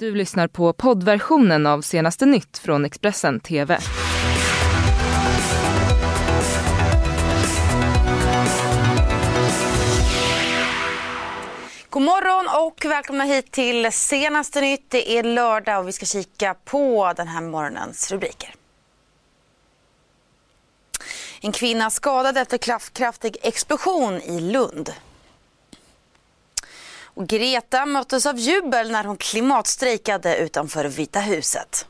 Du lyssnar på poddversionen av senaste nytt från Expressen TV. God morgon och välkomna hit till senaste nytt. Det är lördag och vi ska kika på den här morgonens rubriker. En kvinna skadad efter kraftig explosion i Lund. Och Greta möttes av jubel när hon klimatstrejkade utanför Vita huset.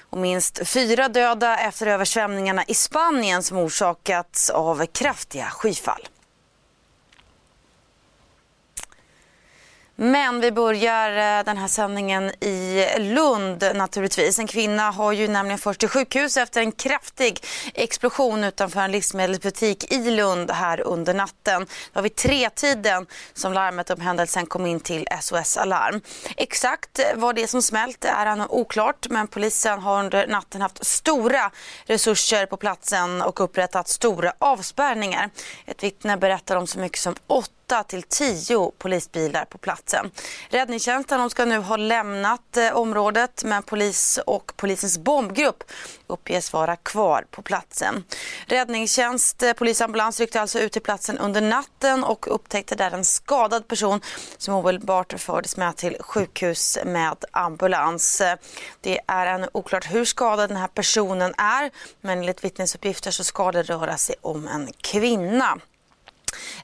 Och minst fyra döda efter översvämningarna i Spanien som orsakats av kraftiga skyfall. Men vi börjar eh, den här sändningen i Lund naturligtvis. En kvinna har ju nämligen förts till sjukhus efter en kraftig explosion utanför en livsmedelsbutik i Lund här under natten. Det var vid tretiden som larmet om händelsen kom in till SOS Alarm. Exakt vad det är som smält är ännu oklart men polisen har under natten haft stora resurser på platsen och upprättat stora avspärrningar. Ett vittne berättar om så mycket som åtta 8 till 10 polisbilar på plats platsen. Räddningstjänsten ska nu ha lämnat eh, området men polis och polisens bombgrupp uppges vara kvar på platsen. Räddningstjänst, eh, polisambulans ryckte alltså ut till platsen under natten och upptäckte där en skadad person som omedelbart fördes med till sjukhus med ambulans. Det är ännu oklart hur skadad den här personen är men enligt vittnesuppgifter så ska det röra sig om en kvinna.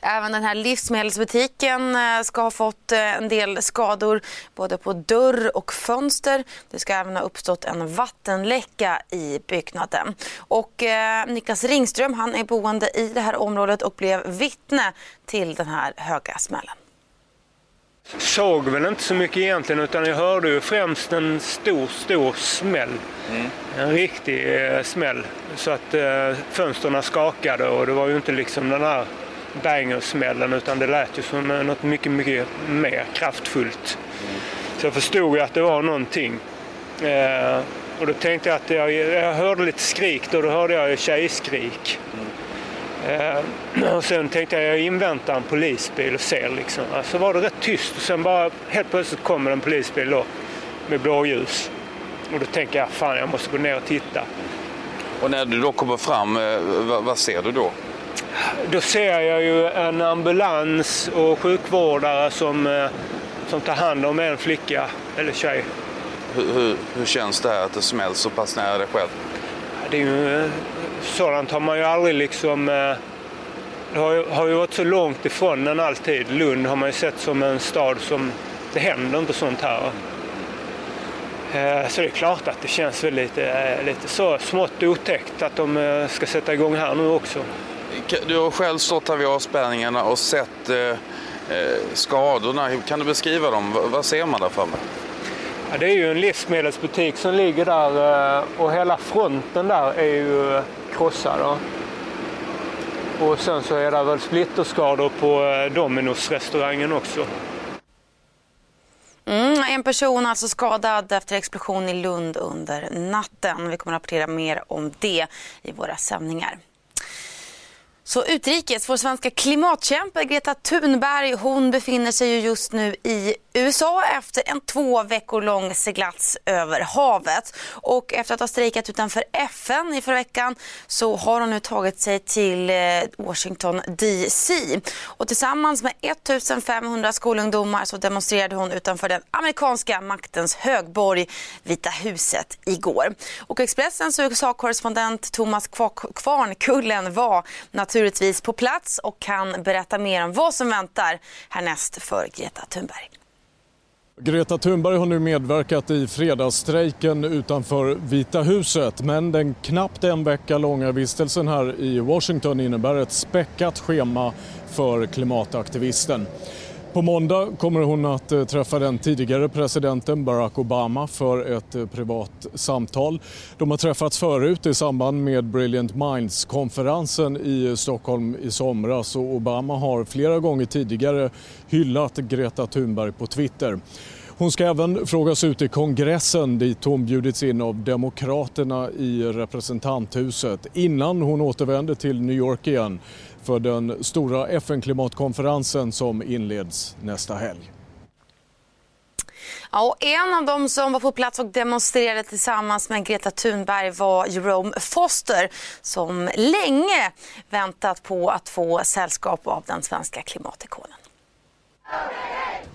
Även den här livsmedelsbutiken eh, ska ha fått eh, en del skador både på dörr och fönster. Det ska även ha uppstått en vattenläcka i byggnaden. Och eh, Niklas Ringström han är boende i det här området och blev vittne till den här höga smällen. Såg väl inte så mycket egentligen utan jag hörde ju främst en stor, stor smäll. Mm. En riktig eh, smäll. Så att eh, fönstren skakade och det var ju inte liksom den här bangersmällen utan det lät ju som något mycket, mycket mer kraftfullt. Mm. Så jag förstod ju att det var någonting. Eh, och då tänkte jag att jag, jag hörde lite skrik då, då hörde jag tjejskrik. Mm. Eh, och sen tänkte jag jag inväntar en polisbil och ser liksom. Så alltså var det rätt tyst och sen bara helt plötsligt kommer en polisbil då med blåljus. Och då tänker jag fan jag måste gå ner och titta. Och när du då kommer fram, eh, vad, vad ser du då? Då ser jag ju en ambulans och sjukvårdare som, eh, som tar hand om en flicka eller tjej. Hur, hur, hur känns det här att det smälls så pass nära dig själv? Det är ju, eh, sådant har man ju aldrig liksom... Eh, det har ju, har ju varit så långt ifrån den alltid. Lund har man ju sett som en stad som... Det händer inte sånt här. Så det är klart att det känns väl lite, lite så smått otäckt att de ska sätta igång här nu också. Du har själv stått här vid avspärrningarna och sett eh, eh skadorna. Kan du beskriva dem? vad ser man där framme? Ja, det är ju en livsmedelsbutik som ligger där eh, och hela fronten där är ju krossad. Och sen så är det väl splitterskador på eh, Dominos-restaurangen också. Mm, en person alltså skadad efter explosion i Lund under natten. Vi kommer att rapportera mer om det i våra sändningar. Så utrikes, vår svenska klimatkämpe Greta Thunberg, hon befinner sig ju just nu i USA efter en två veckor lång seglats över havet. Och efter att ha strejkat utanför FN i förra veckan så har hon nu tagit sig till eh, Washington DC. Och tillsammans med 1500 skolungdomar så demonstrerade hon utanför den amerikanska maktens högborg, Vita huset, igår. Och Expressens USA-korrespondent Thomas Kvarnkullen var naturligtvis på plats och kan berätta mer om vad som väntar härnäst för Greta Thunberg. Greta Thunberg har nu medverkat i fredagsstrejken utanför Vita huset men den knappt en vecka långa vistelsen här i Washington innebär ett späckat schema för klimataktivisten. På måndag kommer hon att eh, träffa den tidigare presidenten Barack Obama för ett eh, privat samtal. De har träffats förut i samband med Brilliant Minds-konferensen i eh, Stockholm i somras och Obama har flera gånger tidigare hyllat Greta Thunberg på Twitter. Hon ska även frågas ut i kongressen dit hon bjudits in av Demokraterna i representanthuset innan hon återvänder till New York igen för den stora FN-klimatkonferensen som inleds nästa helg. Ja, och en av dem som var på plats och demonstrerade tillsammans med Greta Thunberg var Jerome Foster som länge väntat på att få sällskap av den svenska klimatikonen.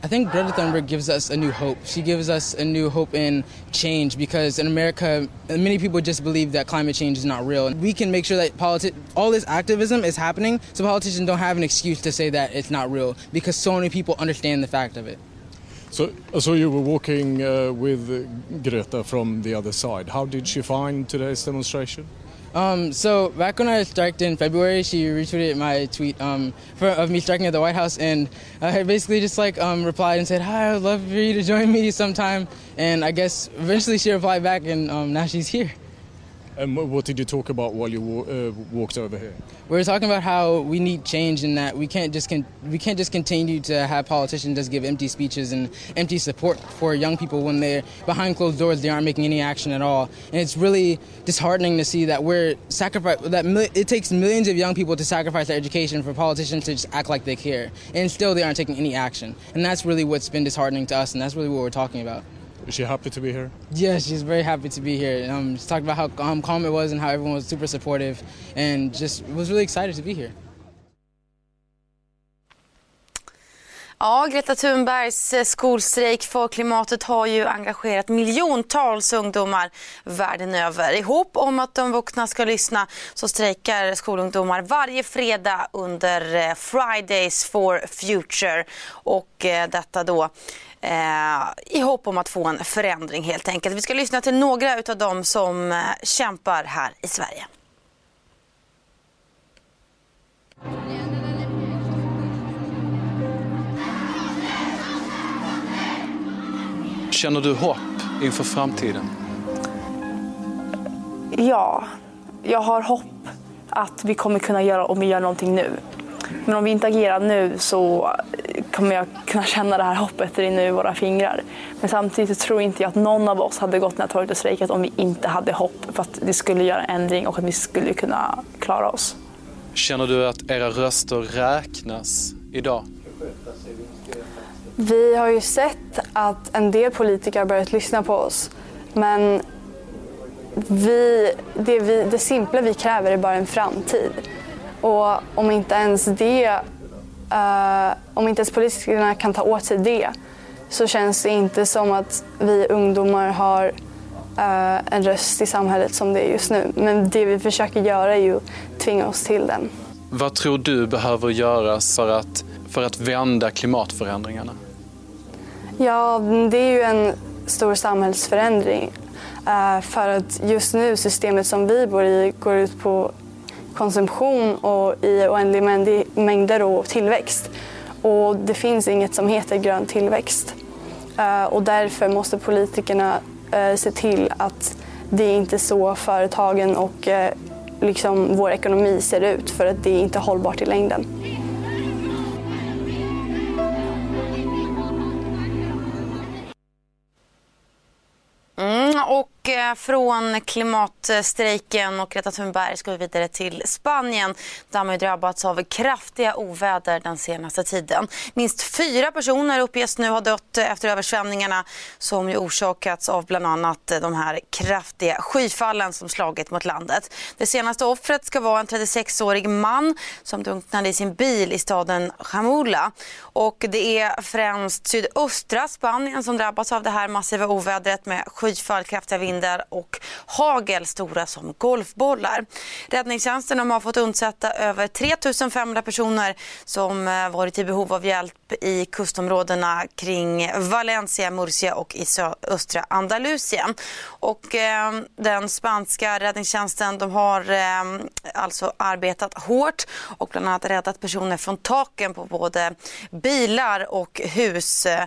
I think Greta Thunberg gives us a new hope. She gives us a new hope in change because in America, many people just believe that climate change is not real. We can make sure that politi- all this activism is happening so politicians don't have an excuse to say that it's not real because so many people understand the fact of it. So, so you were walking uh, with Greta from the other side. How did she find today's demonstration? Um, so back when I striked in February, she retweeted my tweet um, for, of me striking at the White House, and I basically just like um, replied and said, "Hi, I'd love for you to join me sometime." And I guess eventually she replied back, and um, now she's here. And what did you talk about while you uh, walked over here? We were talking about how we need change and that we can't just we can't just continue to have politicians just give empty speeches and empty support for young people when they're behind closed doors they aren't making any action at all. And it's really disheartening to see that we're sacrifice that it takes millions of young people to sacrifice their education for politicians to just act like they care, and still they aren't taking any action. And that's really what's been disheartening to us, and that's really what we're talking about. Is she happy to be here? Yeah, she's very happy to be here. Um, she talked about how um, calm it was and how everyone was super supportive, and just was really excited to be here. Ja, Greta Thunbergs eh, skolstrejk för klimatet har ju engagerat miljontals ungdomar världen över. I hopp om att de vuxna ska lyssna så strejkar skolungdomar varje fredag under eh, Fridays for Future. Och eh, detta då eh, i hopp om att få en förändring helt enkelt. Vi ska lyssna till några av dem som eh, kämpar här i Sverige. Känner du hopp inför framtiden? Ja, jag har hopp att vi kommer kunna göra om vi gör någonting nu. Men om vi inte agerar nu så kommer jag kunna känna det här hoppet rinna ur våra fingrar. Men samtidigt så tror inte jag att någon av oss hade gått ner torget och strejkat om vi inte hade hopp för att det skulle göra en ändring och att vi skulle kunna klara oss. Känner du att era röster räknas idag? Vi har ju sett att en del politiker har börjat lyssna på oss. Men vi, det, vi, det simpla vi kräver är bara en framtid. Och om inte ens det, uh, om inte ens politikerna kan ta åt sig det så känns det inte som att vi ungdomar har uh, en röst i samhället som det är just nu. Men det vi försöker göra är ju att tvinga oss till den. Vad tror du behöver göras för att, för att vända klimatförändringarna? Ja, det är ju en stor samhällsförändring. Uh, för att just nu, systemet som vi bor i går ut på konsumtion och i oändliga mängder och tillväxt. Och det finns inget som heter grön tillväxt. Eh, och därför måste politikerna eh, se till att det är inte så företagen och eh, liksom vår ekonomi ser ut för att det är inte hållbart i längden. Mm, och Eh, från klimatstrejken och Greta Thunberg ska vi vidare till Spanien där man drabbats av kraftiga oväder den senaste tiden. Minst fyra personer uppges nu ha dött efter översvämningarna som ju orsakats av bland annat de här kraftiga skyfallen som slagit mot landet. Det senaste offret ska vara en 36-årig man som drunknade i sin bil i staden Jamula. Och det är främst sydöstra Spanien som drabbats av det här massiva ovädret med skyfall, kraftiga vindar och hagel stora som golfbollar. Räddningstjänsten har fått undsätta över 3 500 personer som eh, varit i behov av hjälp i kustområdena kring Valencia, Murcia och i östra Andalusien. Och, eh, den spanska räddningstjänsten de har eh, alltså arbetat hårt och bland annat räddat personer från taken på både bilar och hus. Eh,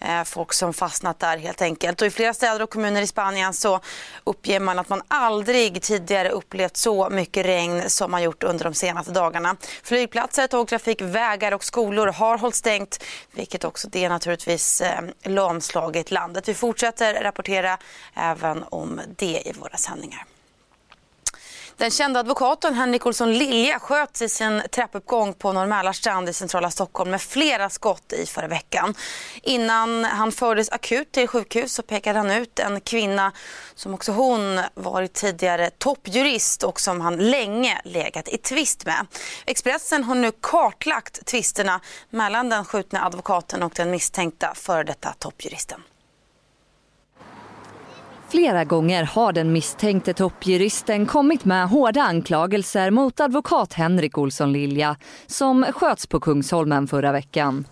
eh, folk som fastnat där helt enkelt. Och I flera städer och kommuner i Spanien så uppger man att man aldrig tidigare upplevt så mycket regn som man gjort under de senaste dagarna. Flygplatser, tågtrafik, vägar och skolor har hållit stängt vilket också det naturligtvis eh, lamslagit landet. Vi fortsätter rapportera även om det i våra sändningar. Den kända advokaten Henrik Olsson Lilja sköts i sin trappuppgång på Norr i centrala Stockholm med flera skott i förra veckan. Innan han fördes akut till sjukhus så pekade han ut en kvinna som också hon varit tidigare toppjurist och som han länge legat i tvist med. Expressen har nu kartlagt tvisterna mellan den skjutna advokaten och den misstänkta före detta toppjuristen. Flera gånger har den misstänkte toppjuristen kommit med hårda anklagelser mot advokat Henrik Olsson Lilja som sköts på Kungsholmen förra veckan.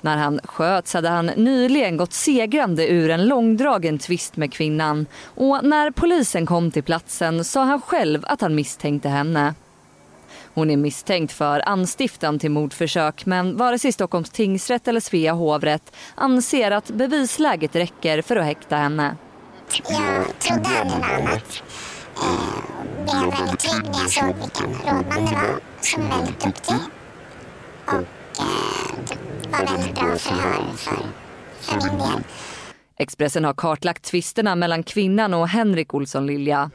När han sköts hade han nyligen gått segrande ur en långdragen tvist med kvinnan och när polisen kom till platsen sa han själv att han misstänkte henne. Hon är misstänkt för anstiftan till mordförsök men vare sig Stockholms tingsrätt eller Svea hovrätt anser att bevisläget räcker för att häkta henne. Jag trodde aldrig något annat. Eh, blev väldigt trygg när jag såg vilken rådman det var som är väldigt duktig. Och eh, var väldigt bra förhör för, för min del. Expressen har kartlagt tvisterna mellan kvinnan och Henrik Olsson Lilja.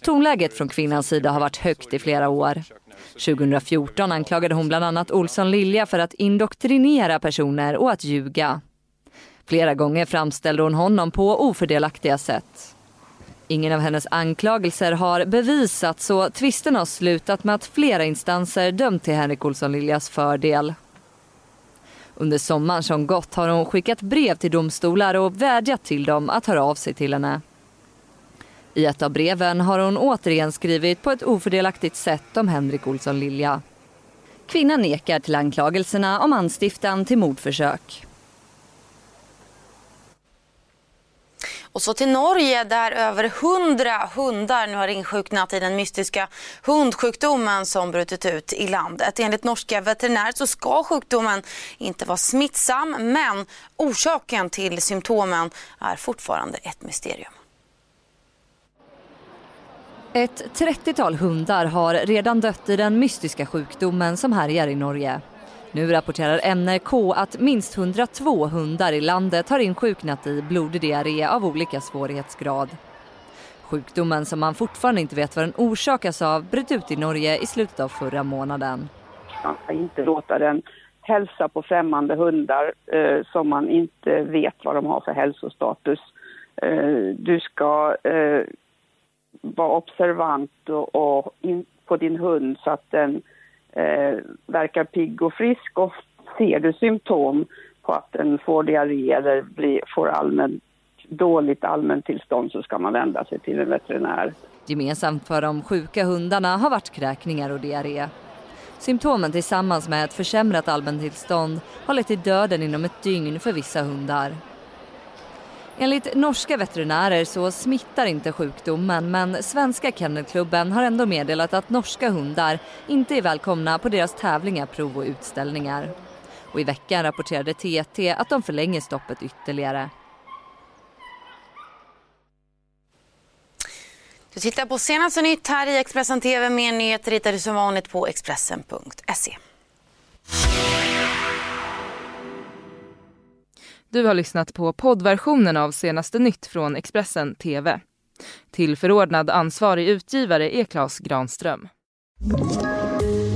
Tonläget från kvinnans sida har varit högt i flera år. 2014 anklagade hon bland annat Olsson Lilja för att indoktrinera personer och att ljuga. Flera gånger framställde hon honom på ofördelaktiga sätt. Ingen av hennes anklagelser har bevisats och tvisten har slutat med att flera instanser dömt till Henrik Olsson Liljas fördel. Under sommaren som gått har hon skickat brev till domstolar och vädjat till dem att höra av sig till henne. I ett av breven har hon återigen skrivit på ett ofördelaktigt sätt om Henrik Olsson Lilja. Kvinnan nekar till anklagelserna om anstiftan till mordförsök. Och så till Norge där över hundra hundar nu har insjuknat i den mystiska hundsjukdomen som brutit ut i landet. Enligt norska veterinärer så ska sjukdomen inte vara smittsam men orsaken till symptomen är fortfarande ett mysterium. Ett 30-tal hundar har redan dött i den mystiska sjukdomen som härjar i Norge. Nu rapporterar NRK att minst 102 hundar i landet har insjuknat i blodig diarré av olika svårighetsgrad. Sjukdomen som man fortfarande inte vet vad den orsakas av bröt ut i Norge i slutet av förra månaden. Man ska inte låta den hälsa på främmande hundar eh, som man inte vet vad de har för hälsostatus. Eh, du ska eh, vara observant och, och in, på din hund så att den eh, verkar pigg och frisk och ser du symptom på att den får diarré eller blir, får allmän, dåligt allmäntillstånd så ska man vända sig till en veterinär. Gemensamt för de sjuka hundarna har varit kräkningar och diarré. Symptomen tillsammans med ett försämrat allmäntillstånd har lett till döden inom ett dygn för vissa hundar. Enligt norska veterinärer så smittar inte sjukdomen men svenska kennelklubben har ändå meddelat att norska hundar inte är välkomna på deras tävlingar, prov och utställningar. Och i veckan rapporterade TT att de förlänger stoppet ytterligare. Du tittar på senaste nytt här i Expressen TV. Mer nyheter hittar du som vanligt på Expressen.se. Du har lyssnat på poddversionen av senaste nytt från Expressen TV. Tillförordnad ansvarig utgivare är Klas Granström.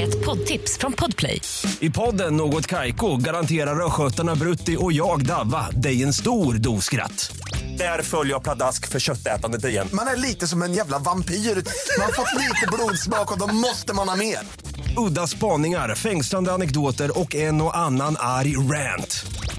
Ett poddtips från Podplay. I podden Något Kaiko garanterar östgötarna Brutti och jag, Davva, dig en stor dos skratt. Där följer jag pladask för köttätandet igen. Man är lite som en jävla vampyr. Man har fått lite blodsmak och då måste man ha mer. Udda spaningar, fängslande anekdoter och en och annan arg rant.